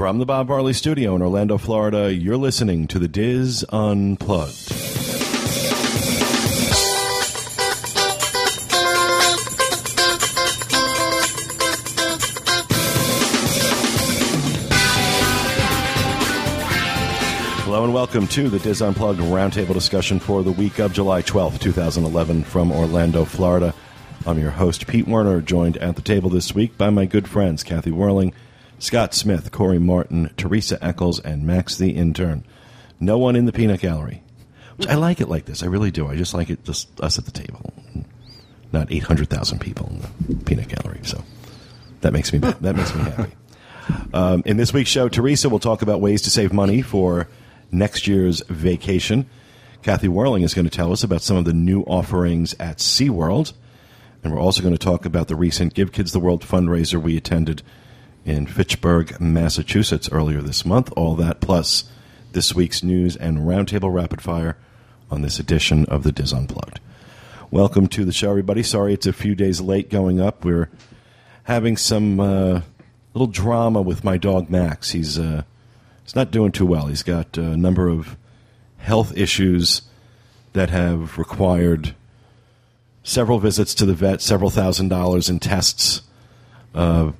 From the Bob Barley Studio in Orlando, Florida, you're listening to the Diz Unplugged. Hello and welcome to the Diz Unplugged roundtable discussion for the week of July 12th, 2011, from Orlando, Florida. I'm your host, Pete Werner, joined at the table this week by my good friends, Kathy Whirling, Scott Smith, Corey Martin, Teresa Eccles, and Max the Intern. No one in the peanut gallery. Which I like it like this. I really do. I just like it just us at the table, not 800,000 people in the peanut gallery. So that makes me that makes me happy. Um, in this week's show, Teresa will talk about ways to save money for next year's vacation. Kathy Whirling is going to tell us about some of the new offerings at SeaWorld. And we're also going to talk about the recent Give Kids the World fundraiser we attended in Fitchburg, Massachusetts earlier this month. All that plus this week's news and roundtable rapid fire on this edition of the Diz Unplugged. Welcome to the show, everybody. Sorry it's a few days late going up. We're having some uh, little drama with my dog Max. He's uh, he's not doing too well. He's got a number of health issues that have required several visits to the vet, several thousand dollars in tests, uh,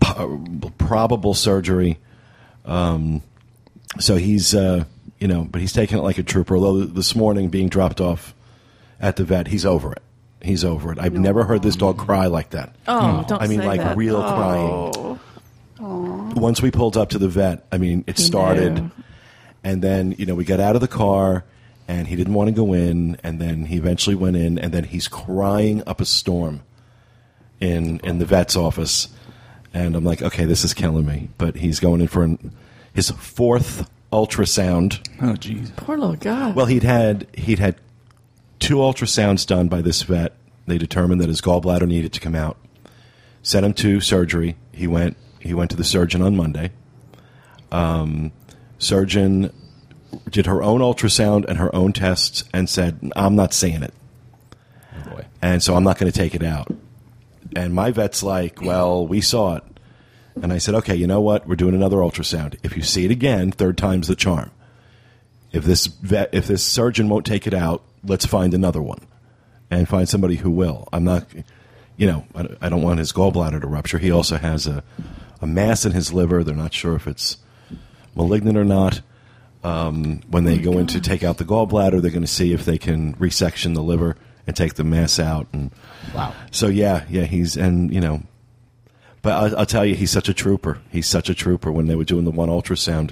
probable surgery. Um, so he's, uh, you know, but he's taking it like a trooper. Although this morning, being dropped off at the vet, he's over it. He's over it. I've never heard this dog cry like that. Oh, don't I mean, say like that. real crying. Once we pulled up to the vet, I mean, it started, knew. and then you know we got out of the car, and he didn't want to go in, and then he eventually went in, and then he's crying up a storm in in the vet's office, and I'm like, okay, this is killing me. But he's going in for an, his fourth ultrasound. Oh, jeez. Poor little guy. Well, he'd had he'd had two ultrasounds done by this vet. They determined that his gallbladder needed to come out. Sent him to surgery. He went. He went to the surgeon on Monday. Um, surgeon did her own ultrasound and her own tests and said, "I'm not seeing it." boy. and so I'm not going to take it out. And my vet's like, well, we saw it. And I said, okay, you know what? We're doing another ultrasound. If you see it again, third time's the charm. If this vet, if this surgeon won't take it out, let's find another one and find somebody who will. I'm not, you know, I, don't want his gallbladder to rupture. He also has a, a mass in his liver. They're not sure if it's malignant or not. Um, when they go in to take out the gallbladder, they're going to see if they can resection the liver and take the mess out. And Wow. so yeah, yeah, he's and you know, but I'll, I'll tell you, he's such a trooper. He's such a trooper. When they were doing the one ultrasound,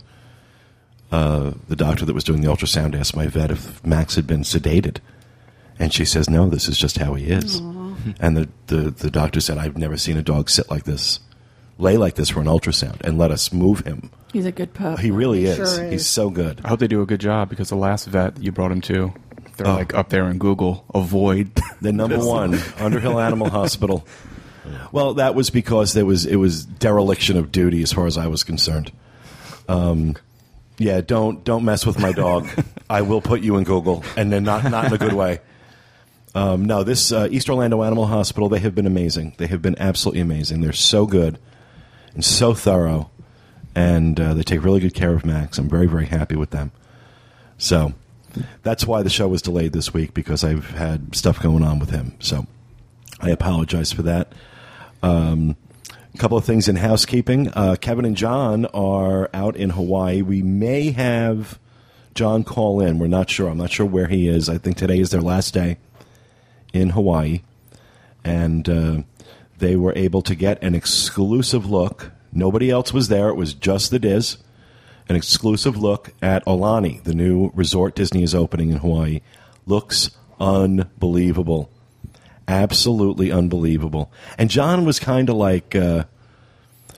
uh, the doctor that was doing the ultrasound asked my vet if Max had been sedated, and she says, "No, this is just how he is." And the, the the doctor said, "I've never seen a dog sit like this, lay like this for an ultrasound, and let us move him. He's a good pup. He really is. sure is. He's so good." I hope they do a good job because the last vet you brought him to, they're Oh. like up there in Google. Avoid. The number one, Underhill Animal Hospital. Well, that was because there was it was dereliction of duty as far as I was concerned. Um, yeah, don't don't mess with my dog. I will put you in Google, and then not not in a good way. Um, no, this uh, East Orlando Animal Hospital they have been amazing. They have been absolutely amazing. They're so good and so thorough, and uh, they take really good care of Max. I'm very very happy with them. So that's why the show was delayed this week because I've had stuff going on with him. So I apologize for that. Um, a couple of things in housekeeping. Uh, Kevin and John are out in Hawaii. We may have John call in. We're not sure. I'm not sure where he is. I think today is their last day in Hawaii. And uh, they were able to get an exclusive look. Nobody else was there. It was just the Diz an exclusive look at Aulani, the new resort Disney is opening in Hawaii. Looks unbelievable. Absolutely unbelievable. And John was kind of like, uh,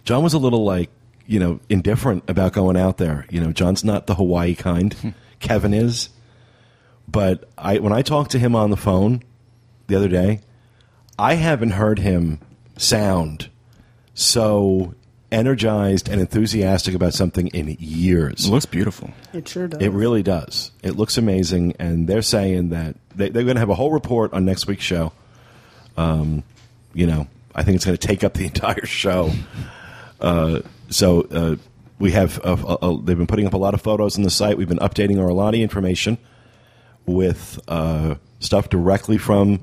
John was a little like, you know, indifferent about going out there. You know, John's not the Hawaii kind. Kevin is. But I, when I talked to him on the phone the other day, I haven't heard him sound so energized and enthusiastic about something in years. It looks beautiful. It sure does. It really does. It looks amazing, and they're saying that they, they're going to have a whole report on next week's show. Um, you know, I think it's going to take up the entire show. Uh, so uh, we have uh, uh, uh, they've been putting up a lot of photos on the site. We've been updating our Aulani information with uh, stuff directly from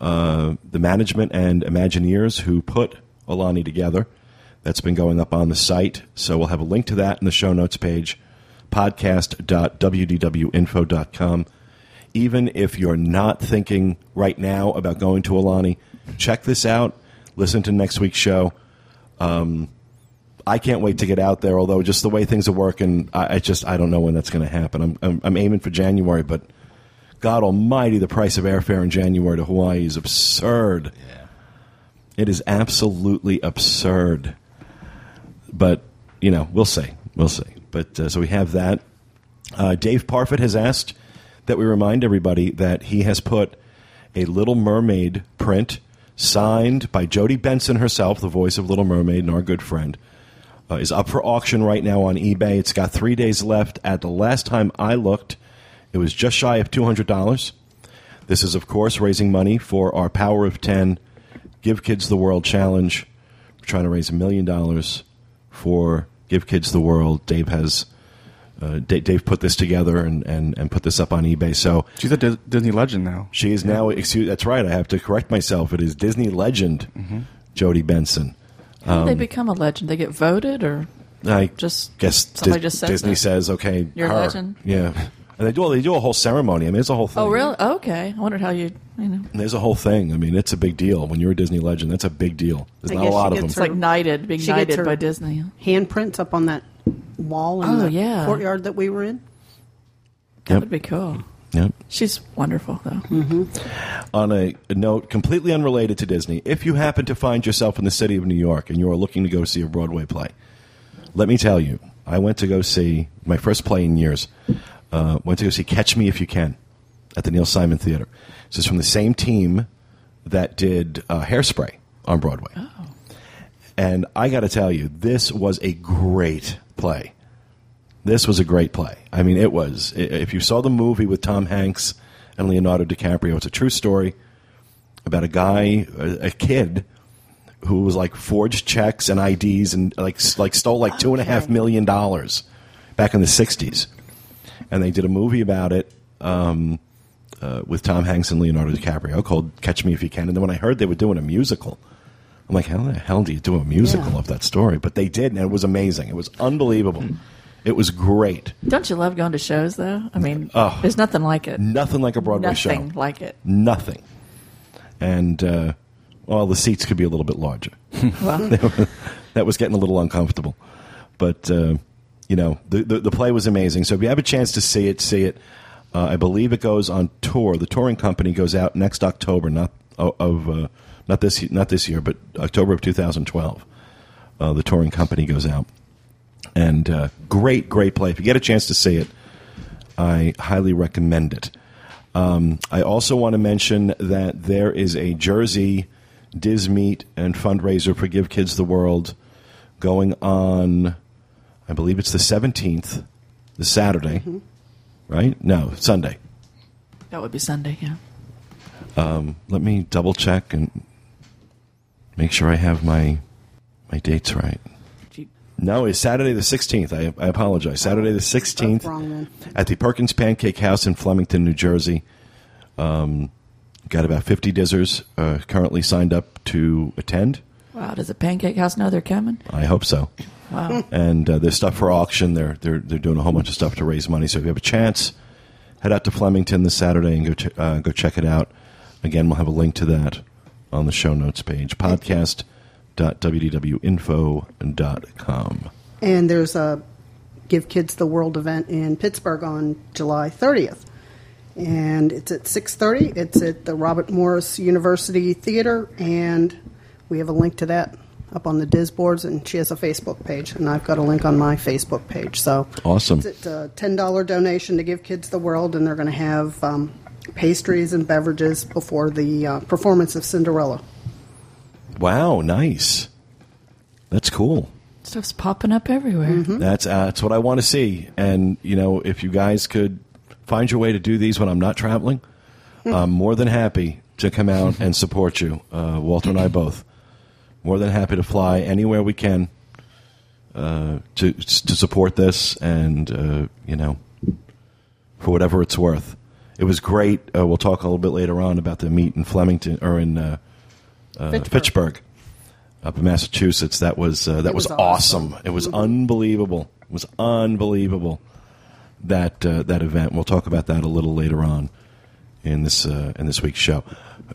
uh, the management and Imagineers who put Aulani together. That's been going up on the site. So we'll have a link to that in the show notes page, podcast.wdwinfo.com. Even if you're not thinking right now about going to Aulani, check this out. Listen to next week's show. Um, I can't wait to get out there. Although just the way things are working, I, I just I don't know when that's going to happen. I'm, I'm I'm aiming for January, but God Almighty, the price of airfare in January to Hawaii is absurd. Yeah. It is absolutely absurd. But you know, we'll see, we'll see. But uh, so we have that. Uh, Dave Parfit has asked that we remind everybody that he has put a Little Mermaid print signed by Jodi Benson herself, the voice of Little Mermaid and our good friend, uh, is up for auction right now on eBay. It's got three days left. At the last time I looked, it was just shy of two hundred dollars. This is, of course, raising money for our Power of Ten Give Kids the World challenge. We're trying to raise a million dollars for Give Kids the World. Dave has uh, Dave, Dave put this together and, and, and put this up on eBay. So She's a Disney legend now. she is now. Excuse, that's right. I have to correct myself. It is Disney legend Jodi Benson. How Um, do they become a legend? They get voted, or I Just- guess somebody Dis- just says Disney that? says, "Okay, You're a her." legend? Yeah, and they do. They do a whole ceremony. I mean, it's a whole thing. oh, really? Okay. I wondered how you, you know, And There's a whole thing. I mean, it's a big deal when you're a Disney legend. That's a big deal. There's I not a guess lot she of them. gets it's like knighted, being She gets knighted her- by Disney. handprints up on that wall in Oh, the yeah. courtyard that we were in. That Yep. would be cool. Yep. She's wonderful, though. Hmm. On a, a note completely unrelated to Disney, if you happen to find yourself in the city of New York and you are looking to go see a Broadway play, let me tell you, I went to go see my first play in years. Uh, went to go see Catch Me If You Can at the Neil Simon Theater. This is from the same team that did uh, Hairspray on Broadway. And I got to tell you, this was a great play. This was a great play. I mean, it was. If you saw the movie with Tom Hanks and Leonardo DiCaprio, it's a true story about a guy, a, a kid, who was like forged checks and IDs and like like stole like two and a half million dollars back in the '60s, and they did a movie about it um, uh, with Tom Hanks and Leonardo DiCaprio called "Catch Me If You Can." And then when I heard they were doing a musical, I'm like, how the hell do you do a musical Yeah. of that story? But they did, and it was amazing. It was unbelievable. It was great. Don't you love going to shows, though? I mean, Oh. there's nothing like it. Nothing like a Broadway show. Nothing like it. Nothing. And uh, well, the seats could be a little bit larger. Well, that was getting a little uncomfortable. But uh, you know, the, the the play was amazing. So if you have a chance to see it, see it. Uh, I believe it goes on tour. The touring company goes out next October, not of uh, not this not this year, but October of 2012. Uh, the touring company goes out, and uh, great, great play. If you get a chance to see it, I highly recommend it. Um, I also want to mention that there is a Jersey Diz Meet and fundraiser for Give Kids the World going on. I believe it's the seventeenth, the Saturday, right? No, Sunday. that would be Sunday, yeah. Let me double check and make sure I have my my dates right. You- No, it's Saturday the sixteenth. I, I apologize. Saturday the sixteenth wrong at the Perkins Pancake House in Flemington, New Jersey. Um, got about fifty dizzers uh, currently signed up to attend. Wow, does the Pancake House know they're coming? I hope so. Wow. and uh, there's stuff for auction. They're they're they're doing a whole bunch of stuff to raise money. So if you have a chance, head out to Flemington this Saturday and go ch- uh, go check it out. Again, we'll have a link to that on the show notes page. Podcast.wdwinfo.com. And there's a Give Kids the World event in Pittsburgh on July 30th. And it's at 6:30. It's at the Robert Morris University Theater and we have a link to that up on the Diz boards and she has a Facebook page and I've got a link on my Facebook page. So Awesome. It's a $10 donation to Give Kids the World and they're going to have um, pastries and beverages before the uh, performance of Cinderella. Wow, nice. That's cool. Stuff's popping up everywhere. Mm-hmm. That's uh, that's what I want to see. And you know, if you guys could find your way to do these when I'm not traveling, I'm more than happy to come out and support you. Uh, Walter and I both more than happy to fly anywhere we can uh, to to support this, and uh, you know, for whatever it's worth. It was great. Uh, we'll talk a little bit later on about the meet in Flemington or in uh, uh, Fitchburg. Fitchburg, up in Massachusetts. That was uh, that was, was awesome. awesome. It was unbelievable. It was unbelievable that uh, that event. We'll talk about that a little later on in this uh, in this week's show.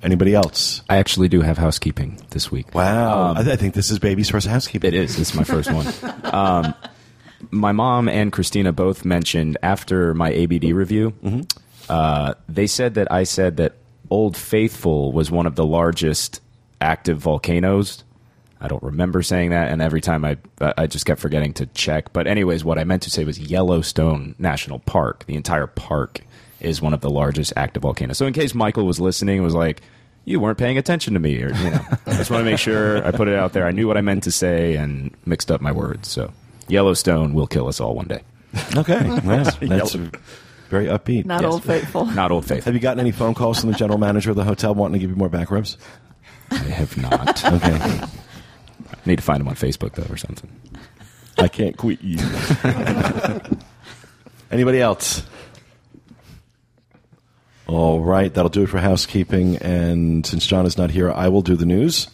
Anybody else? I actually do have housekeeping this week. Wow, Um, I, I think this is baby's first housekeeping. It is. This is my first one. Um, my mom and Christina both mentioned after my ABD review, uh, they said that I said that Old Faithful was one of the largest active volcanoes. I don't remember saying that, and every time I I just kept forgetting to check. But anyways, what I meant to say was Yellowstone National Park. The entire park is one of the largest active volcanoes. So in case Michael was listening, and was like, "You weren't paying attention to me," or you know, I just want to make sure I put it out there. I knew what I meant to say and mixed up my words. So Yellowstone will kill us all one day. Okay, that's, that's very upbeat. Not Yes. Old Faithful. Not Old Faith. Have you gotten any phone calls from the general manager of the hotel wanting to give you more back rubs? I have not. Okay, I Need to find him on Facebook though, or something. I can't quit you. Anybody else? All right, that'll do it for housekeeping. And since John is not here, I will do the news.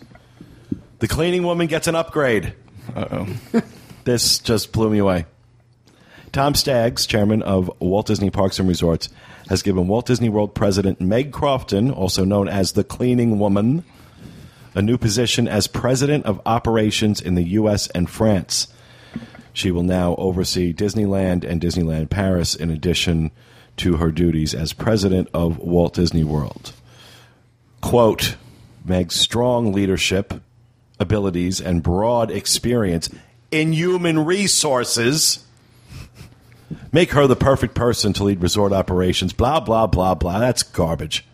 The cleaning woman gets an upgrade. Uh oh. This just blew me away. Tom Staggs, chairman of Walt Disney Parks and Resorts, has given Walt Disney World president Meg Crofton, also known as the cleaning woman, a new position as president of operations in the U.S. and France. She will now oversee Disneyland and Disneyland Paris in addition to her duties as president of Walt Disney World. Quote Meg's strong leadership, abilities, and broad experience in human resources make her the perfect person to lead resort operations. Blah, blah, blah, blah. That's garbage.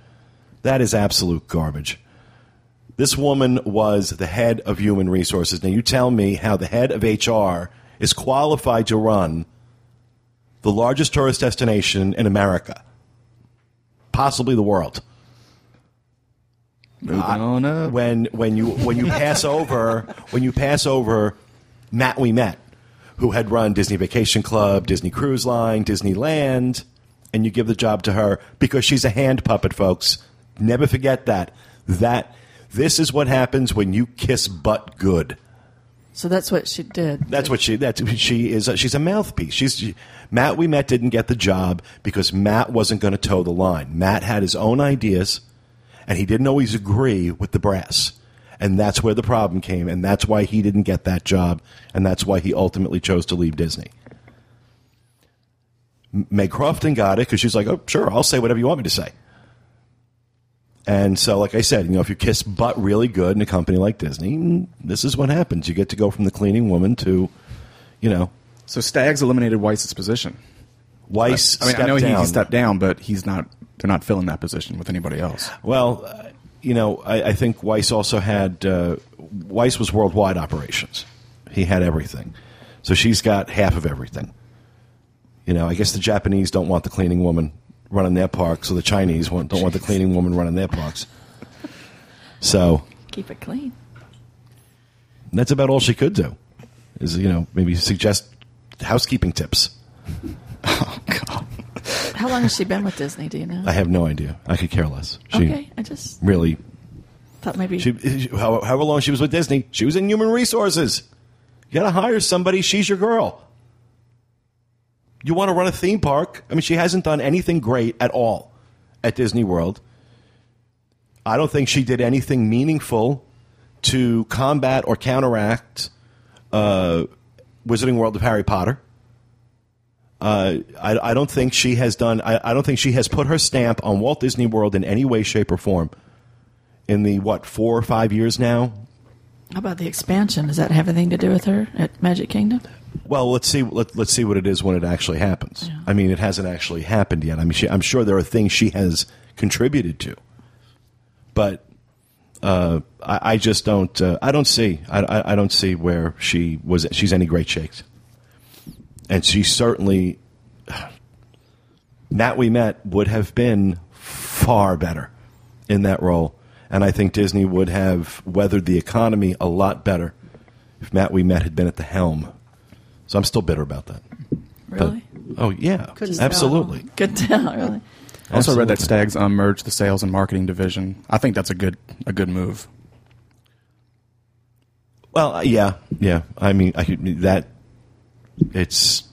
That is absolute garbage. This woman was the head of human resources. Now, you tell me how the head of HR is qualified to run the largest tourist destination in America, possibly the world. Moving uh, on up. When when you when you pass over when you pass over Matt Ouimet, who had run Disney Vacation Club, Disney Cruise Line, Disneyland, and you give the job to her because she's a hand puppet, folks. Never forget that. That this is what happens when you kiss butt good. So that's what she did. That's what she. That's she is. she's a mouthpiece. She's she, Matt. Ouimet didn't get the job because Matt wasn't going to toe the line. Matt had his own ideas, and he didn't always agree with the brass, and that's where the problem came. And that's why he didn't get that job, and that's why he ultimately chose to leave Disney. Meg Crofton got it because she's like, "Oh, sure, I'll say whatever you want me to say." And so, like I said, you know, if you kiss butt really good in a company like Disney, mm, this is what happens. You get to go from the cleaning woman to, you know, So Staggs eliminated Weiss's position. Weiss. I mean, I know he, down. he stepped down, but he's not. They're not filling that position with anybody else. Well, uh, you know, I, I think Weiss also had uh, Weiss was worldwide operations. He had everything, so she's got half of everything. You know, I guess the Japanese don't want the cleaning woman running their parks, so the Chinese want, don't want the cleaning woman running their parks. So Keep it clean. that's about all she could do. Is you know maybe suggest housekeeping tips. Oh God. How long has she been with Disney? Do you know? I have no idea. I could care less. She okay, I just really thought maybe. She, how- however long she was with Disney, she was in human resources. You got to hire somebody. She's your girl. You want to run a theme park? I mean, she hasn't done anything great at all at Disney World. I don't think she did anything meaningful to combat or counteract uh, Wizarding World of Harry Potter. Uh, I, I don't think she has done. I, I don't think she has put her stamp on Walt Disney World in any way, shape, or form in the what four or five years now. how about the expansion? Does that have anything to do with her at Magic Kingdom? Well, let's see. Let, let's see what it is when it actually happens. Yeah. I mean, it hasn't actually happened yet. I mean, she, I'm sure there are things she has contributed to, but uh, I, I just don't. Uh, I don't see. I, I, I don't see where she was. She's any great shakes, and she certainly. Matt Ouimet would have been far better in that role, and I think Disney would have weathered the economy a lot better if Matt Ouimet had been at the helm So I'm still bitter about that. But- Really? oh yeah, Couldn't tell. absolutely. Good tell, really. I also read that Absolutely. Staggs um, merged the sales and marketing division. I think that's a good a good move. Well, uh, yeah, yeah. I mean, I could, that it's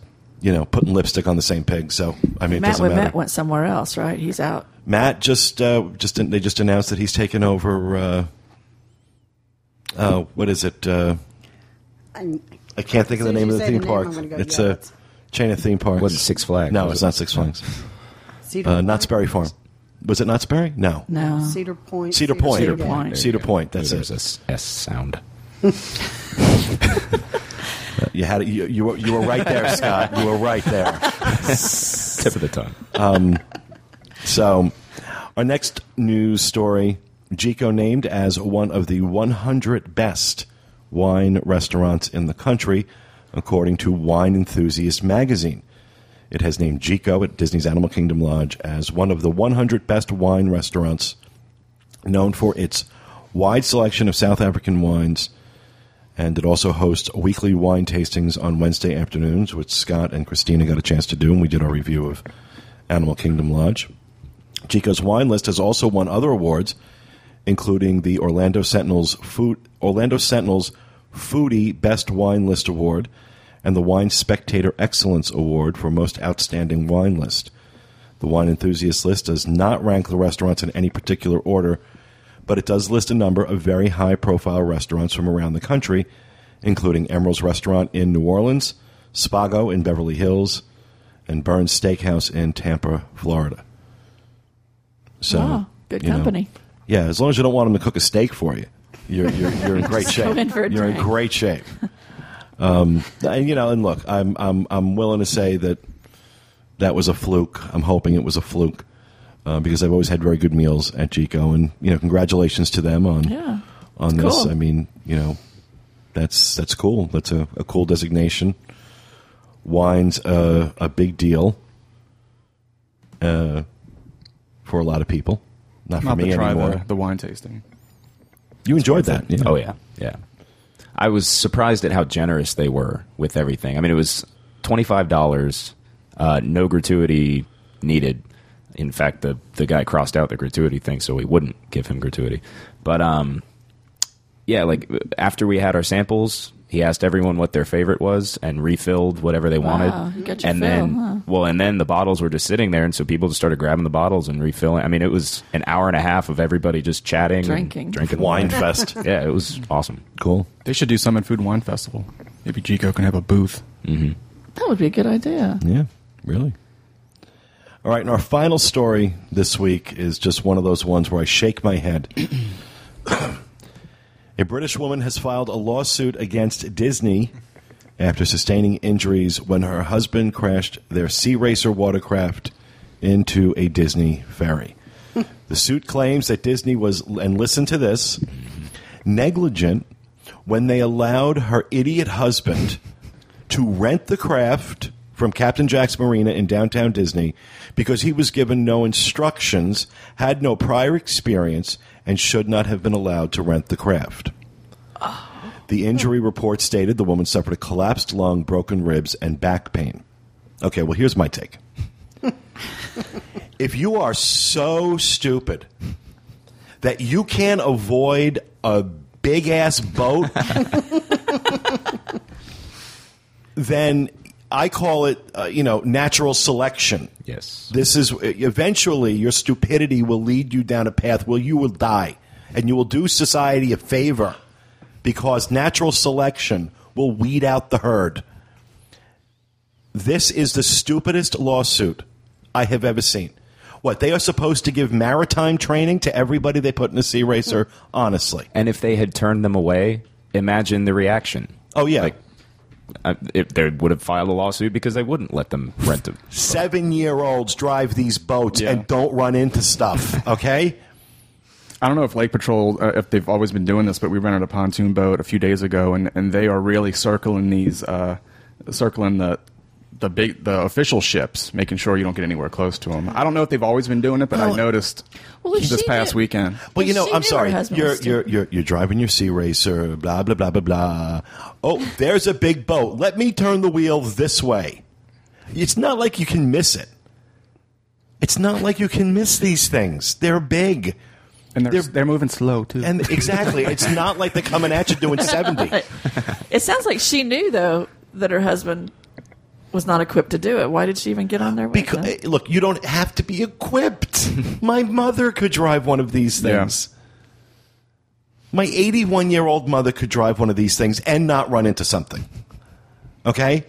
you know putting lipstick on the same pig. So I mean, it Matt doesn't matter. Ouimet went somewhere else, right? He's out. Matt just uh, just they just announced that he's taken over. Uh, uh, what is it? I, I can't think of the name of the theme the name, park. Go, it's yeah, a that's- chain of theme parks. Was it Six Flags? No, Was it's it? not Six Flags. Cedar Uh, Point? not Sperry Farm. Was it not Sperry? No. No. Cedar Point. Cedar Point. Cedar yeah. Point. There Cedar. Point, that's There's it. a s- S sound. You had it. You, you were you were right there, Scott. You were right there. Tip of the tongue. So, our next news story: Jiko named as one of the 100 best wine restaurants in the country, according to Wine Enthusiast magazine. It has named Jiko at Disney's Animal Kingdom Lodge as one of the 100 best wine restaurants, known for its wide selection of South African wines. And it also hosts weekly wine tastings on Wednesday afternoons, which Scott and Christina got a chance to do, and we did our review of Animal Kingdom Lodge. Jiko's wine list has also won other awards, including the Orlando Sentinel's food Orlando Sentinel's Foodie Best Wine List Award and the Wine Spectator Excellence Award for Most Outstanding Wine List. The wine enthusiast list does not rank the restaurants in any particular order, but it does list a number of very high profile restaurants from around the country, including Emeril's Restaurant in New Orleans, Spago in Beverly Hills, and Bern's Steakhouse in Tampa, Florida. So, Wow, good you know, company. yeah, as long as you don't want them to cook a steak for you, you're you're, you're in great shape. in you're in great shape. Um, and, you know, and look, I'm I'm I'm willing to say that that was a fluke. I'm hoping it was a fluke uh, because I've always had very good meals at Jiko, and you know, congratulations to them on Yeah. on this. cool. I mean, you know, that's that's cool. That's a, a cool designation. Wine's a, a big deal uh, for a lot of people. Not for me to try anymore. the, the wine tasting. You enjoyed that, yeah. Oh yeah, yeah. I was surprised at how generous they were with everything. I mean, it was twenty five dollars, uh, no gratuity needed. In fact, the the guy crossed out the gratuity thing, so we wouldn't give him gratuity. But um, yeah, like after we had our samples, he asked everyone what their favorite was and refilled whatever they Wow, wanted. got and fill, then, huh? well, and then the bottles were just sitting there, and so people just started grabbing the bottles and refilling. I mean, it was an hour and a half of everybody just chatting, Drinking. drinking Wine fest. Yeah, it was awesome. Cool. They should do some at Food and Wine Festival. Maybe Jiko can have a booth. Mm-hmm. That would be a good idea. Yeah, really. All right, and our final story this week is just one of those ones where I shake my head. A British woman has filed a lawsuit against Disney after sustaining injuries when her husband crashed their Sea Racer watercraft into a Disney ferry. the suit claims that Disney was, and listen to this, negligent when they allowed her idiot husband to rent the craft from Captain Jack's Marina in downtown Disney because he was given no instructions, had no prior experience, and should not have been allowed to rent the craft. The injury report stated the woman suffered a collapsed lung, broken ribs, and back pain. Okay, well, here's my take. if you are so stupid that you can't avoid a big ass boat, then I call it, uh, you know, natural selection. Yes. This is eventually your stupidity will lead you down a path where you will die, and you will do society a favor because natural selection will weed out the herd. This is the stupidest lawsuit I have ever seen. What they are supposed to give maritime training to everybody they put in a sea racer? Honestly, And if they had turned them away, imagine the reaction. Oh, yeah. like uh, if they would have filed a lawsuit because they wouldn't let them rent them. seven year olds drive these boats Yeah. and don't run into stuff. Okay. I don't know if Lake Patrol, uh, if they've always been doing this, but we rented a pontoon boat a few days ago, and, and they are really circling these, uh, circling the the big the official ships, making sure you don't get anywhere close to them. I don't know if they've always been doing it, but Well, I noticed well, this past knew- weekend. Well, Well, you know, I'm sorry. husband You're you're you're you're driving your sea racer. Blah blah blah blah blah. Oh, there's a big boat. Let me turn the wheel this way. It's not like you can miss it. It's not like you can miss these things. They're big. And they're, They're- they're, moving slow too. And exactly, it's not like they're coming at you doing 70. It sounds like she knew though that her husband was not equipped to do it. Why did she even get on there with Because him? eh, look, you don't have to be equipped. My mother could drive one of these Yeah. things. My 81 year old mother could drive one of these things and not run into something. Okay,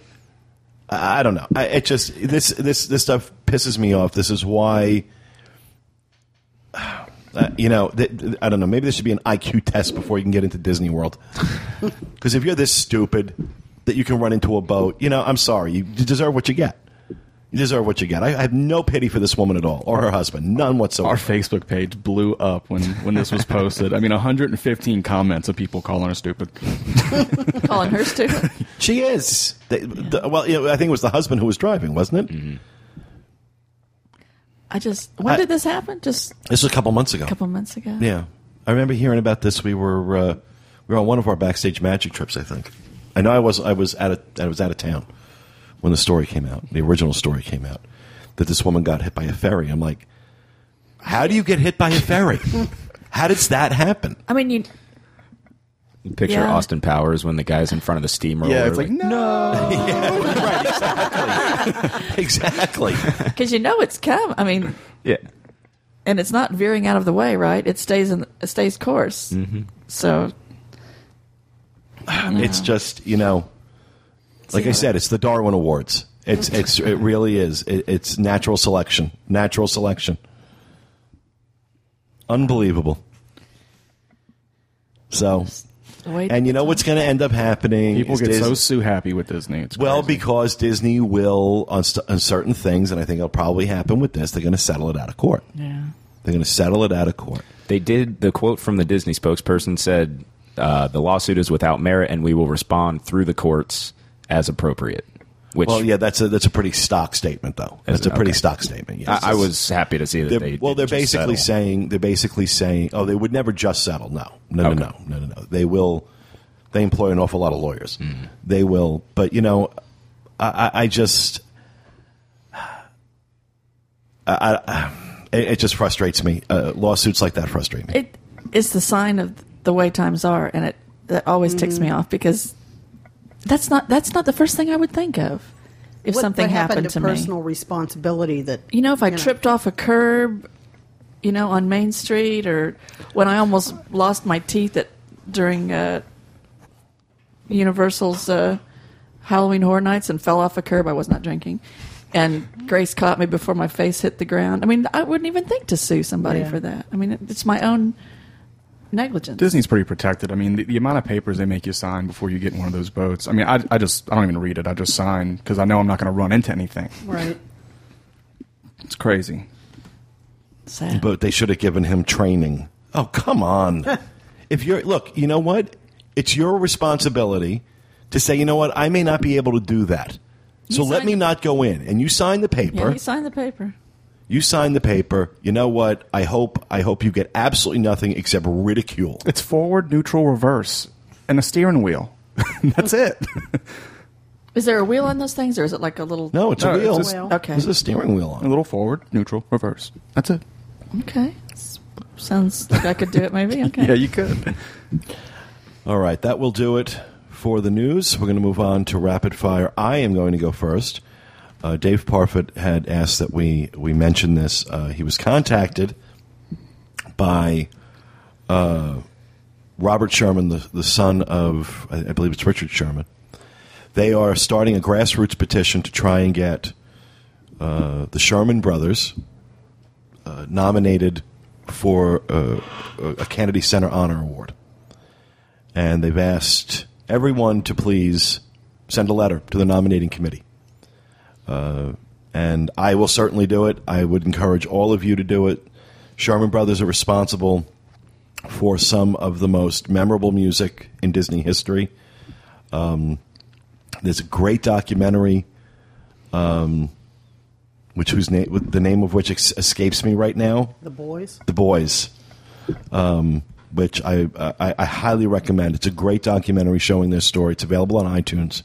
I, I don't know. I, it just this this this stuff pisses me off. This is why. Uh, you know, th- th- I don't know. Maybe there should be an IQ test before you can get into Disney World. Because if you're this stupid that you can run into a boat, you know, I'm sorry. You deserve what you get. You deserve what you get. I, I have no pity for this woman at all, or her husband, none whatsoever. Our Facebook page blew up when, when this was posted. I mean, 115 comments of people calling her stupid. Calling her stupid. she is. The- the- well, you know, I think it was the husband who was driving, wasn't it? I just when I- did this happen? Just This was a couple months ago. a couple months ago. Yeah, I remember hearing about this. We were uh, we were on one of our backstage magic trips. I think. I know I was I was out of I was out of town when the story came out. The original story came out that this woman got hit by a ferry. I'm like, how do you get hit by a ferry? how does that happen? I mean, you Picture Yeah. Austin Powers when the guy's in front of the steamer. Yeah, it's like, no. exactly. because you know it's come. I mean, yeah. and it's not veering out of the way, right? It stays in it stays course. Mm-hmm. So It's just you know, like I said, it's the Darwin Awards. It's it's it really is. It, it's natural selection. Natural selection. Unbelievable. So, wait, and you know what's going to end up happening? People is get Dis- so Sue happy with Disney. It's well crazy. because Disney will on, st- on certain things, and I think it'll probably happen with this. They're going to settle it out of court. yeah. They're going to settle it out of court. They did. The quote from the Disney spokesperson said, uh, "The lawsuit is without merit, and we will respond through the courts as appropriate." Which Well, yeah, that's a that's a pretty stock statement, though. Is That's it? a pretty Okay. stock statement. Yes. I, I was happy to see that They're- they. well, they're just basically settle. saying they're basically saying, oh, they would never just settle. No, no, Okay. no, no, no, no, no. They will. They employ an awful lot of lawyers. Hmm. They will, but you know, I, I, I just, I, I, it, it just frustrates me. Uh, lawsuits like that frustrate me. It is the sign of the way times are, and it that always ticks Mm-hmm. me off because that's not that's not the first thing I would think of if What- something what happened, happened to personal me. responsibility that You know, if I know. tripped off a curb, you know, on Main Street, or when I almost lost my teeth at during uh, Universal's uh, Halloween Horror Nights and fell off a curb. I was not drinking, and Grace caught me before my face hit the ground. I mean, I wouldn't even think to sue somebody Yeah. for that. I mean, it's my own negligence. Disney's pretty protected. I mean, the, the amount of papers they make you sign before you get in one of those boats. I mean, I, I just I don't even read it. I just sign because I know I'm not going to run into anything. right. It's crazy. Sad. But they should have given him training. Oh, come on. if you're look, you know what? It's your responsibility to say, you know what, I may not be able to do that. So let me not go in. And you sign the paper. yeah, he signed the paper. You sign the paper. You know what? I hope I hope you get absolutely nothing except ridicule. It's forward, neutral, reverse, and a steering wheel. That's it. Is there a wheel on those things, or is it like a little? No, it's No, a it's wheel. Okay. There's a steering wheel a on. it. little forward, neutral, reverse. That's it. Okay. S- Sounds like I could do it. Maybe. Okay. Yeah, you could. All right, that will do it for the news. We're going to move on to rapid fire. I am going to go first. Uh, Dave Parfit had asked that we we mention this. Uh, he was contacted by uh, Robert Sherman, the the son of I believe it's Richard Sherman. They are starting a grassroots petition to try and get uh, the Sherman brothers uh, nominated for uh, a Kennedy Center Honor Award and they've asked everyone to please send a letter to the nominating committee. Uh, and I will certainly do it. I would encourage all of you to do it. Sherman Brothers are responsible for some of the most memorable music in Disney history. Um, there's a great documentary um, which whose name the name of which ex- escapes me right now. The boys. The Boys, um, which I, I I highly recommend. It's a great documentary showing their story. It's available on iTunes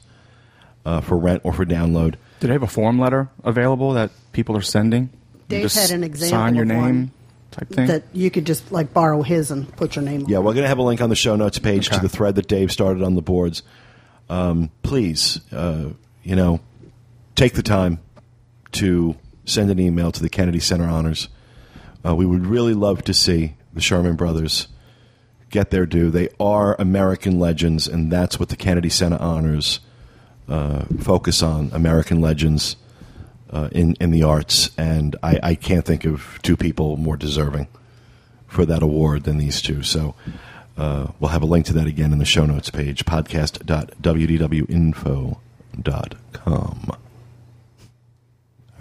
uh, for rent or for download. Do they have a form letter available that people are sending? You Dave just had an example Sign your of name one type thing. That you could just like borrow his and put your name. Yeah, on. we're going to have a link on the show notes page to the thread that Dave started on the boards. Um, please, uh, you know, take the time to send an email to the Kennedy Center Honors. Uh, we would really love to see the Sherman brothers get their due. They are American legends, and that's what the Kennedy Center Honors uh, focus on American legends uh, in, in the arts. And I, I can't think of two people more deserving for that award than these two. So uh, we'll have a link to that again in the show notes page, podcast.wdwinfo.com.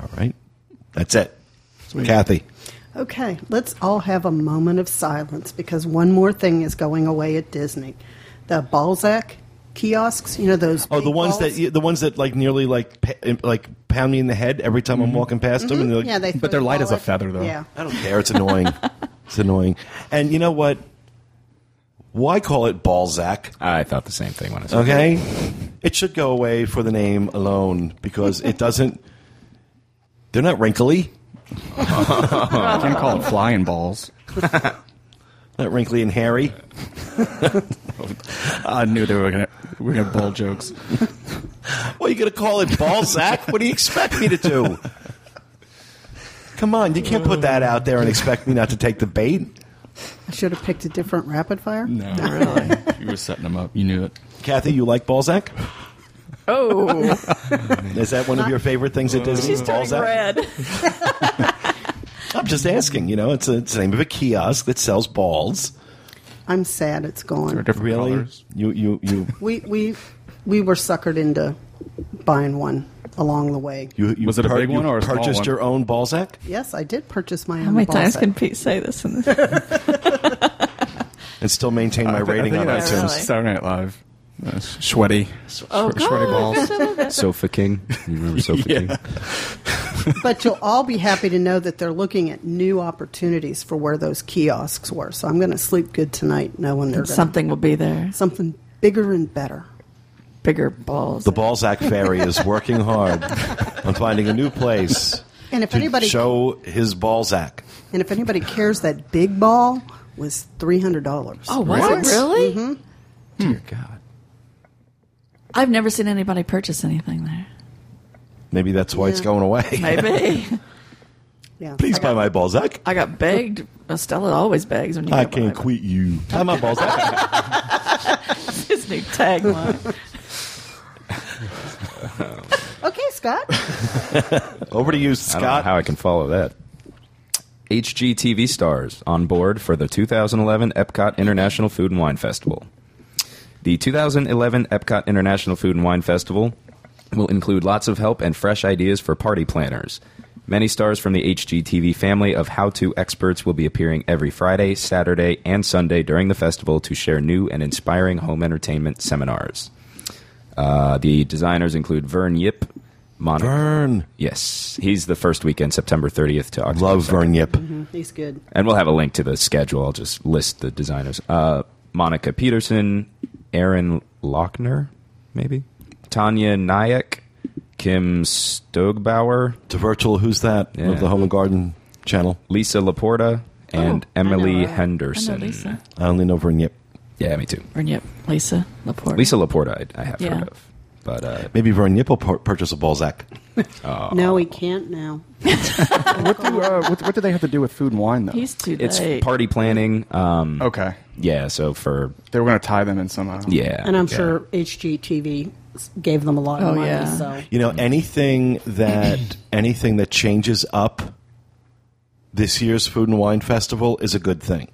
All right. That's it. Kathy. Okay, let's all have a moment of silence because one more thing is going away at Disney. The Balzac kiosks, you know those. Oh, the ones balls? that the ones that like nearly like pa- like pound me in the head every time I'm mm-hmm. walking past them, mm-hmm. and they're like, Yeah, they. But they're light as a feather, though. Yeah. I don't care. It's annoying. it's annoying. And you know what? Why call it Balzac? I thought the same thing when I saw it. Okay, it should go away for the name alone because it doesn't. They're not wrinkly. You can't call it flying balls. Not wrinkly and hairy. I knew they were gonna we were gonna ball jokes. Well, you gonna call it Balzac? what do you expect me to do? Come on, you can't put that out there and expect me not to take the bait. I should have picked a different rapid fire. No, really. you were setting them up. You knew it. Kathy, you like Balzac? Oh, Is that one of your favorite things at Disney? she's turning Balzac? red. I'm just asking. You know, it's, a, it's the name of a kiosk that sells balls. I'm sad it's They're gone. different Really? colors. You you you We we we were suckered into buying one along the way. you, you Was it a big one or a small purchased one? your own Balzac? Yes, I did purchase my own. How many times Balzac. can Pete say this? In this? and still maintain my I thi- I rating think on that's Yeah, iTunes. really. Saturday Night Live. Uh, sweaty. Oh, Swe- sweaty balls. God. Sofa King. You remember Sofa King? But you'll all be happy to know that they're looking at new opportunities for where those kiosks were. So I'm going to sleep good tonight, knowing they're gonna- Something will be there. something bigger and better. Bigger balls. The Balzac Fairy is working hard on finding a new place And if to anybody show his Balzac. and if anybody cares, that big ball was three hundred dollars. Oh, was it really? Hmm. Dear God. I've never seen anybody purchase anything there. Maybe that's why it's going away. Maybe. yeah. Please I buy got- my Balzac. I got begged. Stella always begs when you I go can't by. quit you. Buy my Balzac. His new tagline. Okay, Scott. Over to you, I don't know Scott. how I can follow that. HGTV stars on board for the 2011 Epcot International Food and Wine Festival. The 2011 Epcot International Food and Wine Festival will include lots of help and fresh ideas for party planners. Many stars from the HGTV family of how to experts will be appearing every Friday, Saturday, and Sunday during the festival to share new and inspiring home entertainment seminars. Uh, the designers include Vern Yip, Monica. Vern. Yes, he's the first weekend, September 30th to October. Love 2nd. Vern Yip. He's good. And we'll have a link to the schedule. I'll just list the designers. Uh, Monica Pedersen, Aaron Lochner, maybe? Taniya Nayak, Kim Stogbauer, To virtual, who's that? Yeah. Of the Home and Garden channel. Lisa Laporta, and Oh, I know Emily her. Henderson. I know Lisa. I only know Vern Yip. Yeah, me too. Or yep, Lisa Laporta. Lisa Laporta, I, I have Yeah. heard of. But uh, Maybe Vern Yip will purchase a Balzac. No, he can't now. What do, uh, what, what do they have to do with food and wine, though? He's too it's late. party planning. Um, okay. Yeah, so for They were going to tie them in somehow. yeah, And I'm yeah. sure HGTV gave them a lot of Oh, money. yeah. So You know, anything that anything that changes up this year's Food and Wine Festival is a good thing.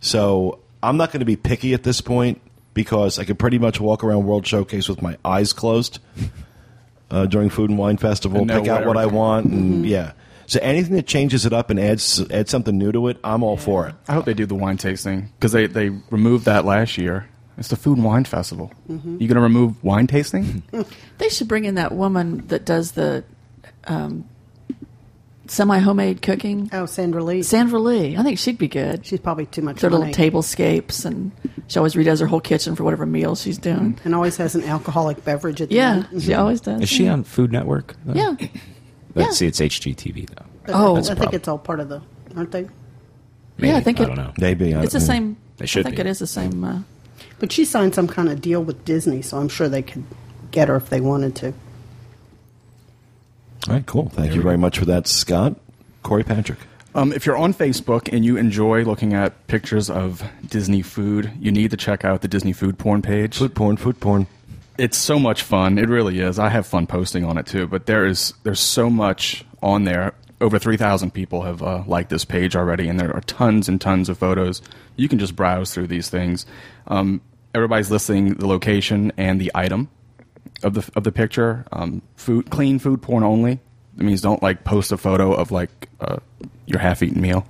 So I'm not going to be picky at this point because I could pretty much walk around World Showcase with my eyes closed uh, during Food and Wine Festival, And pick out what what I want, and yeah. So anything that changes it up and adds adds something new to it, I'm all for it. I hope they do the wine tasting because they, they removed that last year. It's the Food and Wine Festival. You going to remove wine tasting? They should bring in that woman that does the um, semi homemade cooking. Oh, Sandra Lee. Sandra Lee. I think she'd be good. She's probably too much Their little tablescapes, and she always redoes her whole kitchen for whatever meal she's doing. and always has an alcoholic beverage at the Yeah, end. she always does. Is she on Food Network? though? Yeah. But yeah. See, it's HGTV though. But Oh. I think it's all part of the, aren't they? Maybe. Yeah, I think I it- don't know. Maybe It's the same. They should I think be. it is the same. Uh, But she signed some kind of deal with Disney, so I'm sure they could get her if they wanted to. All right, cool. Thank you very much for that, Scott. Corey Patrick. Um, if you're on Facebook and you enjoy looking at pictures of Disney food, you need to check out the Disney food porn page. Food porn, food porn. It's so much fun. It really is. I have fun posting on it too. But there is there's so much on there. Over 3,000 people have uh, liked this page already, and there are tons and tons of photos. You can just browse through these things. Um, everybody's listing the location and the item of the of the picture. Um, food, clean food porn only. That means don't like post a photo of like uh, your half-eaten meal.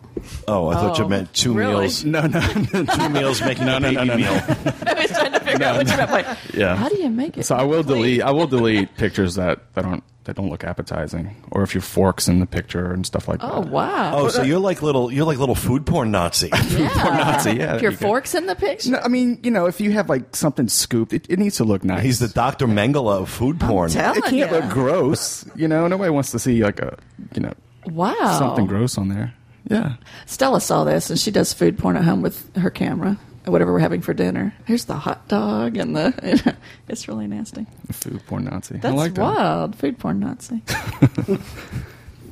Oh, I thought you Oh, meant two really? meals. No, no, Two meals making No, a no, no, baby no, no. meal. I was trying to figure out what you meant. Like, Yeah. How do you make it? So I will complete? delete. I will delete pictures that, that aren't that don't look appetizing, or if your forks in the picture and stuff like that. Oh that. wow! Oh, so you're like little you're like little food porn Nazi. yeah. Nazi, yeah, there Your you go. forks in the picture. No, I mean, you know, if you have like something scooped, it, it needs to look nice. He's the Dr. Mengele of food porn. telling it can't ya. look gross. You know, nobody wants to see like a you know Wow. something gross on there. Yeah. Stella saw this, and she does food porn at home with her camera. Whatever we're having for dinner. Here's the hot dog, and the it's really nasty. Food porn Nazi. That's I like that. wild. Food porn Nazi.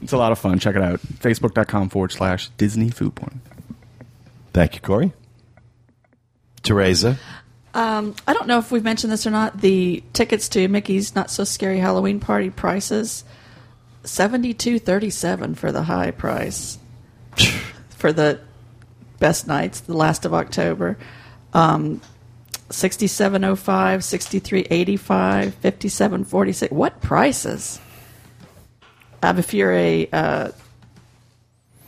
It's a lot of fun. Check it out. Facebook.com forward slash Disney food porn. Thank you, Corey. Teresa. Um, I don't know if we've mentioned this or not. The tickets to Mickey's Not So Scary Halloween Party prices seventy two thirty seven for the high price. For the best nights, the last of October. Um, 6705 6385 5746 what prices? Um, if you're a uh,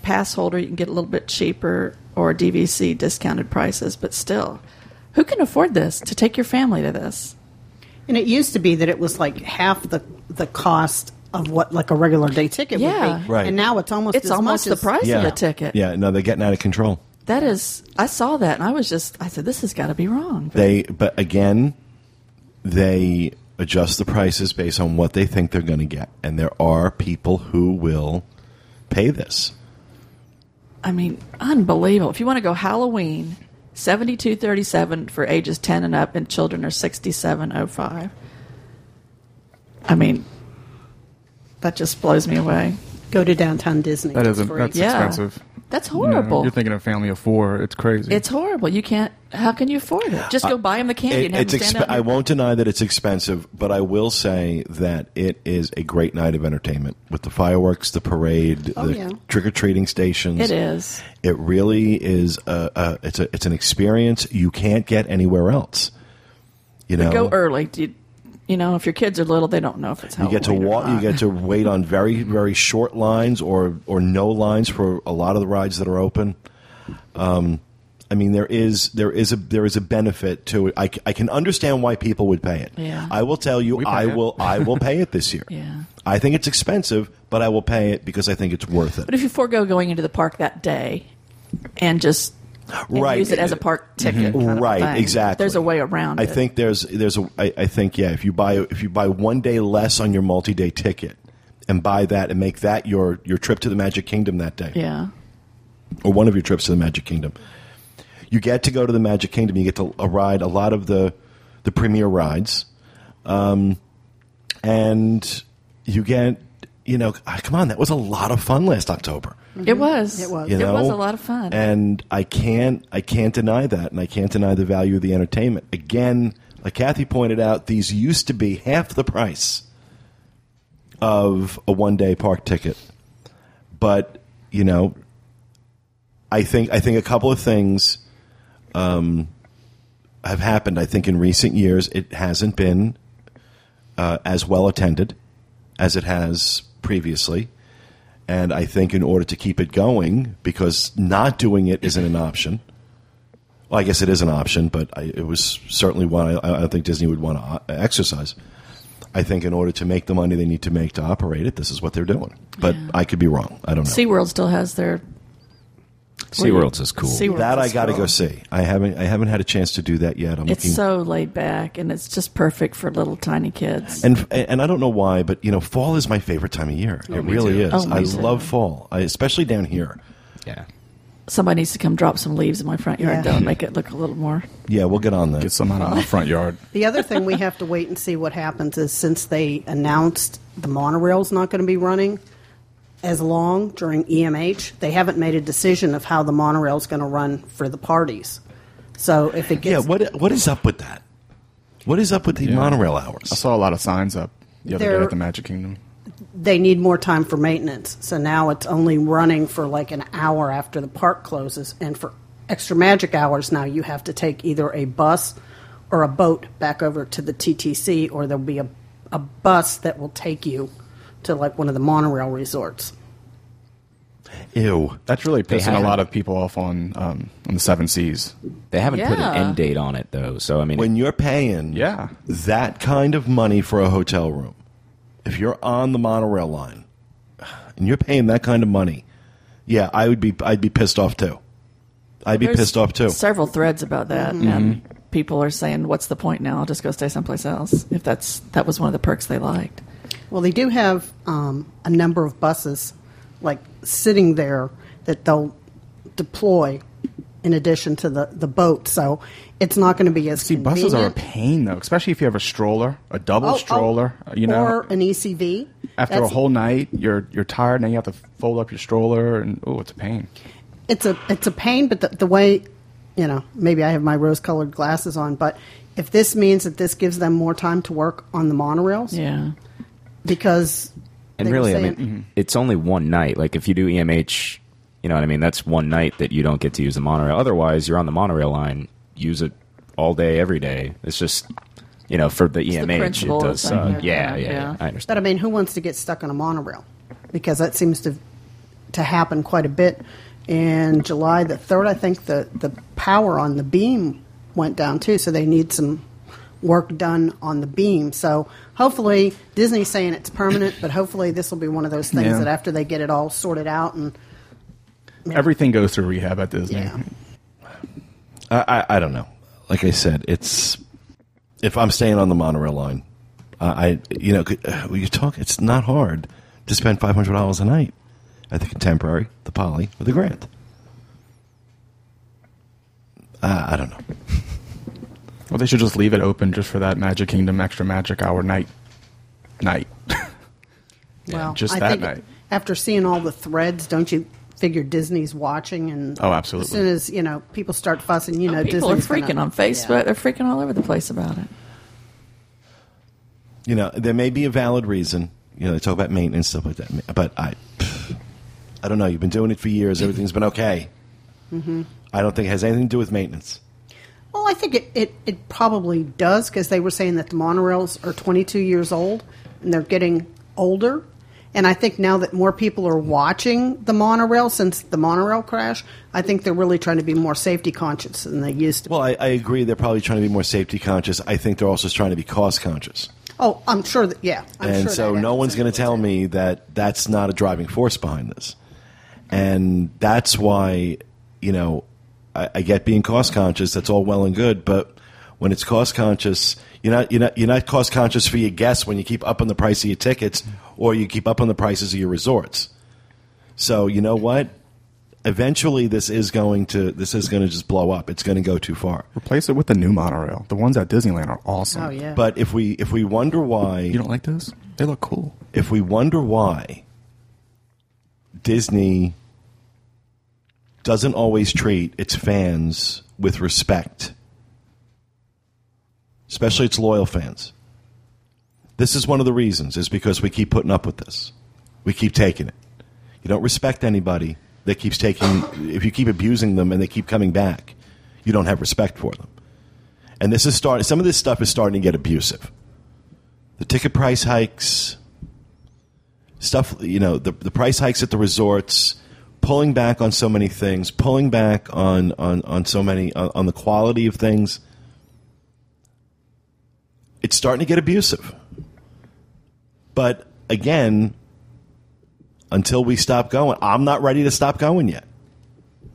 pass holder you can get a little bit cheaper or dvc discounted prices but still who can afford this to take your family to this? And it used to be that it was like half the the cost of what like a regular day ticket Yeah. would be. Right. And now it's almost it's as almost much the price Yeah. of the ticket Yeah, no, they're getting out of control. that is i saw that and i was just i said this has got to be wrong They but again, they adjust the prices based on what they think they're going to get. And there are people who will pay this. I mean, unbelievable. If you want to go Halloween, seventy two thirty seven for ages ten and up, and children are sixty seven oh five. I mean, that just blows me away. go to downtown Disney. That is a, free. that's Yeah. expensive. That's You know, horrible. you're thinking of a family of four. It's crazy. it's horrible. You can't. How can you afford it? Just go buy them the candy It- and have it's them stand exp- out. I won't deny that it's expensive, but I will say that it is a great night of entertainment with the fireworks, the parade, Oh, the yeah. trick or treating stations. It is. It really is. A, a, it's a it's an experience you can't get anywhere else. You know, Go early. You, you know, if your kids are little, they don't know if it's You get to walk. You get to wait on very very short lines or or no lines for a lot of the rides that are open. Um, I mean, there is there is a there is a benefit to it. I, c- I can understand why people would pay it. Yeah. I will tell you, I it. will I will pay it this year. Yeah. I think it's expensive, but I will pay it because I think it's worth it. But if you forego going into the park that day and just and Right. use it as a park ticket, kind of right exactly There's a way around it. I it. think there's there's a I, I think yeah if you buy if you buy one day less on your multi-day ticket and buy that and make that your your trip to the Magic Kingdom that day Yeah. or one of your trips to the Magic Kingdom you get to go to the Magic Kingdom you get to ride a lot of the the premier rides um, and you get you know ah, come on that was a lot of fun last October It was. It was. you It was a lot of fun. and I can't I can't deny that, and I can't deny the value of the entertainment. Again, like Kathy pointed out, these used to be half the price of a one day park ticket, but you know, I think I think a couple of things um, have happened. I think in recent years it hasn't been uh, as well attended as it has previously. And I think in order to keep it going, because not doing it isn't an option. Well, I guess it is an option, but I, it was certainly one I, I don't think Disney would want to uh, exercise. I think in order to make the money they need to make to operate it, this is what they're doing. But Yeah. I could be wrong. I don't know. SeaWorld still has their SeaWorld's is cool. SeaWorld's that I got to cool. go see. I haven't. I haven't had a chance to do that yet. I'm It's looking. so laid back and it's just perfect for little tiny kids. and and I don't know why, but you know, fall is my favorite time of year. Oh, it really too. is. Oh, I too. love fall, I, especially down here. Yeah. Somebody needs to come drop some leaves in my front yard Yeah. though and make it look a little more. Yeah, we'll get on that. Get some out of my front yard. The other thing we have to wait and see what happens is since they announced the monorail's not going to be running as long during EMH, they haven't made a decision of how the monorail is going to run for the parties. So if it gets yeah, what what is up with that? What is up with the Yeah. monorail hours? I saw a lot of signs up the other day They're- at the Magic Kingdom. they need more time for maintenance. So now it's only running for like an hour after the park closes. And for extra magic hours, now you have to take either a bus or a boat back over to the TTC, or there'll be a, a bus that will take you to like one of the monorail resorts. Ew. That's really They pissing a haven't. lot of people off on um, on the Seven Seas. They haven't put an Yeah. end date on it though. So I mean, When you're paying Yeah. that kind of money for a hotel room, if you're on the monorail line and you're paying that kind of money, yeah, I would be. I'd be pissed off too. I'd be There's pissed off too. Several threads about that, Mm-hmm. and people are saying, "What's the point now? I'll just go stay someplace else." If that's that was one of the perks they liked. Well, they do have um, a number of buses like sitting there that they'll deploy in addition to the, the boat. So it's not going to be as See, buses are a pain though, especially if you have a stroller, a double Oh, oh, stroller. you know, or an ECV. after a whole night, you're you're tired, and then you have to fold up your stroller, and oh, it's a pain. it's a it's a pain, but the, the way you know maybe I have my rose colored glasses on, but if this means that this gives them more time to work on the monorails, Yeah, because and really, I saying- mean, it's only one night. Like if you do EMH, you know what I mean. That's one night that you don't get to use the monorail. Otherwise, you're on the monorail line. Use it all day, every day. It's just you know for the the EMH, principle it does. Uh, yeah, yeah, yeah, yeah. yeah, I But understand. I mean, who wants to get stuck on a monorail? Because that seems to to happen quite a bit. In July the third, I think the the power on the beam went down too, so they need some work done on the beam. So hopefully, Disney's saying it's permanent, but hopefully this will be one of those things Yeah. that after they get it all sorted out and Everything goes through rehab at Disney. yeah. I, I I don't know. Like I said, it's if I'm staying on the monorail line, uh, I you know could- uh, when you talk, it's not hard to spend five hundred dollars a night at the Contemporary, the Poly, or the Grand. Uh, I don't know. Well, they should just leave it open just for that Magic Kingdom extra magic hour night. Night. Well, just I that think night. after seeing all the threads, don't you figure Disney's watching? And Oh, absolutely. As soon as you know people start fussing, you know Oh, people Disney's are freaking gonna- on Facebook. Yeah. They're freaking all over the place about it. You know, there may be a valid reason. You know, they talk about maintenance stuff like that, but I, I don't know. You've been doing it for years. Everything's been okay. Mm-hmm. I don't think it has anything to do with maintenance. Well, I think it, it, it probably does because they were saying that the monorails are 22 years old and they're getting older. And I think now that more people are watching the monorail since the monorail crash, I think they're really trying to be more safety conscious than they used to. Well, I, I agree. They're probably trying to be more safety conscious. I think they're also trying to be cost conscious. oh, I'm sure that, yeah. I'm and sure so that no one's going to tell me that that's not a driving force behind this. And that's why, you know, I, I get being cost conscious. That's all well and good, but when it's cost conscious, you're not you're not you're not cost conscious for your guests when you keep upping the price of your tickets or you keep upping the prices of your resorts. So you know what? Eventually, this is going to this is going to just blow up. It's going to go too far. Replace it with the new monorail. The ones at Disneyland are awesome. Oh, yeah. But if we if we wonder why You don't like those? They look cool. if we wonder why Disney doesn't always treat its fans with respect, especially its loyal fans, this is one of the reasons, is because we keep putting up with this. We keep taking it. You don't respect anybody that keeps taking, if you keep abusing them and they keep coming back, you don't have respect for them. And this is starting, some of this stuff is starting to get abusive. The ticket price hikes, stuff you know the the price hikes at the resorts pulling back on so many things pulling back on on on so many on, on the quality of things it's starting to get abusive But again, until we stop going, I'm not ready to stop going yet.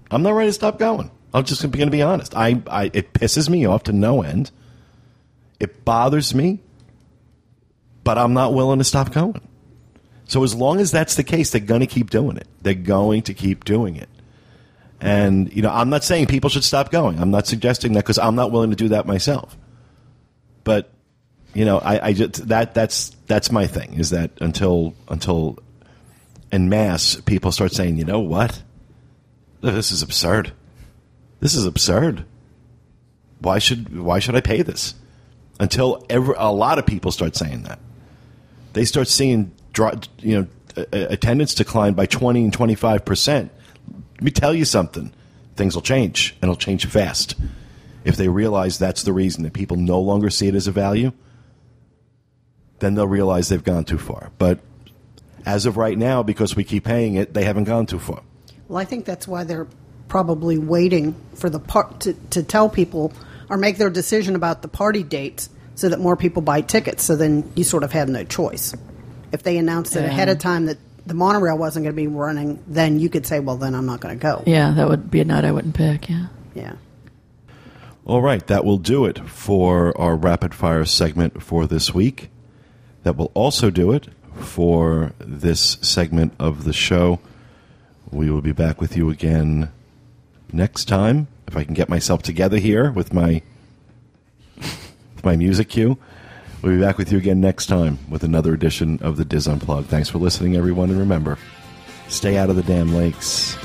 I'm not ready to stop going. I'm just going to be honest. I, I it pisses me off to no end. It bothers me, but I'm not willing to stop going. So as long as that's the case, they're going to keep doing it. They're going to keep doing it. And you know, I'm not saying people should stop going. I'm not suggesting that because I'm not willing to do that myself. But you know, I, I just that that's that's my thing is that until until in mass people start saying, you know what, this is absurd. This is absurd. Why should why should I pay this? Until every, a lot of people start saying that, they start seeing you know attendance declined by twenty and twenty five percent. Let me tell you something: things will change, and it'll change fast. If they realize that's the reason that people no longer see it as a value, then they'll realize they've gone too far. But as of right now, because we keep paying it, they haven't gone too far. Well, I think that's why they're probably waiting for the part to, to tell people or make their decision about the party dates so that more people buy tickets. So then you sort of have no choice. If they announced it Yeah. ahead of time that the monorail wasn't going to be running, then you could say, well, then I'm not going to go. Yeah, that would be a night I wouldn't pick. Yeah. Yeah. All right, that will do it for our rapid fire segment for this week. That will also do it for this segment of the show. We will be back with you again next time if I can get myself together here with my with my music cue. We'll be back with you again next time with another edition of the DIS Unplugged. Thanks for listening, everyone, and remember, stay out of the damn lakes.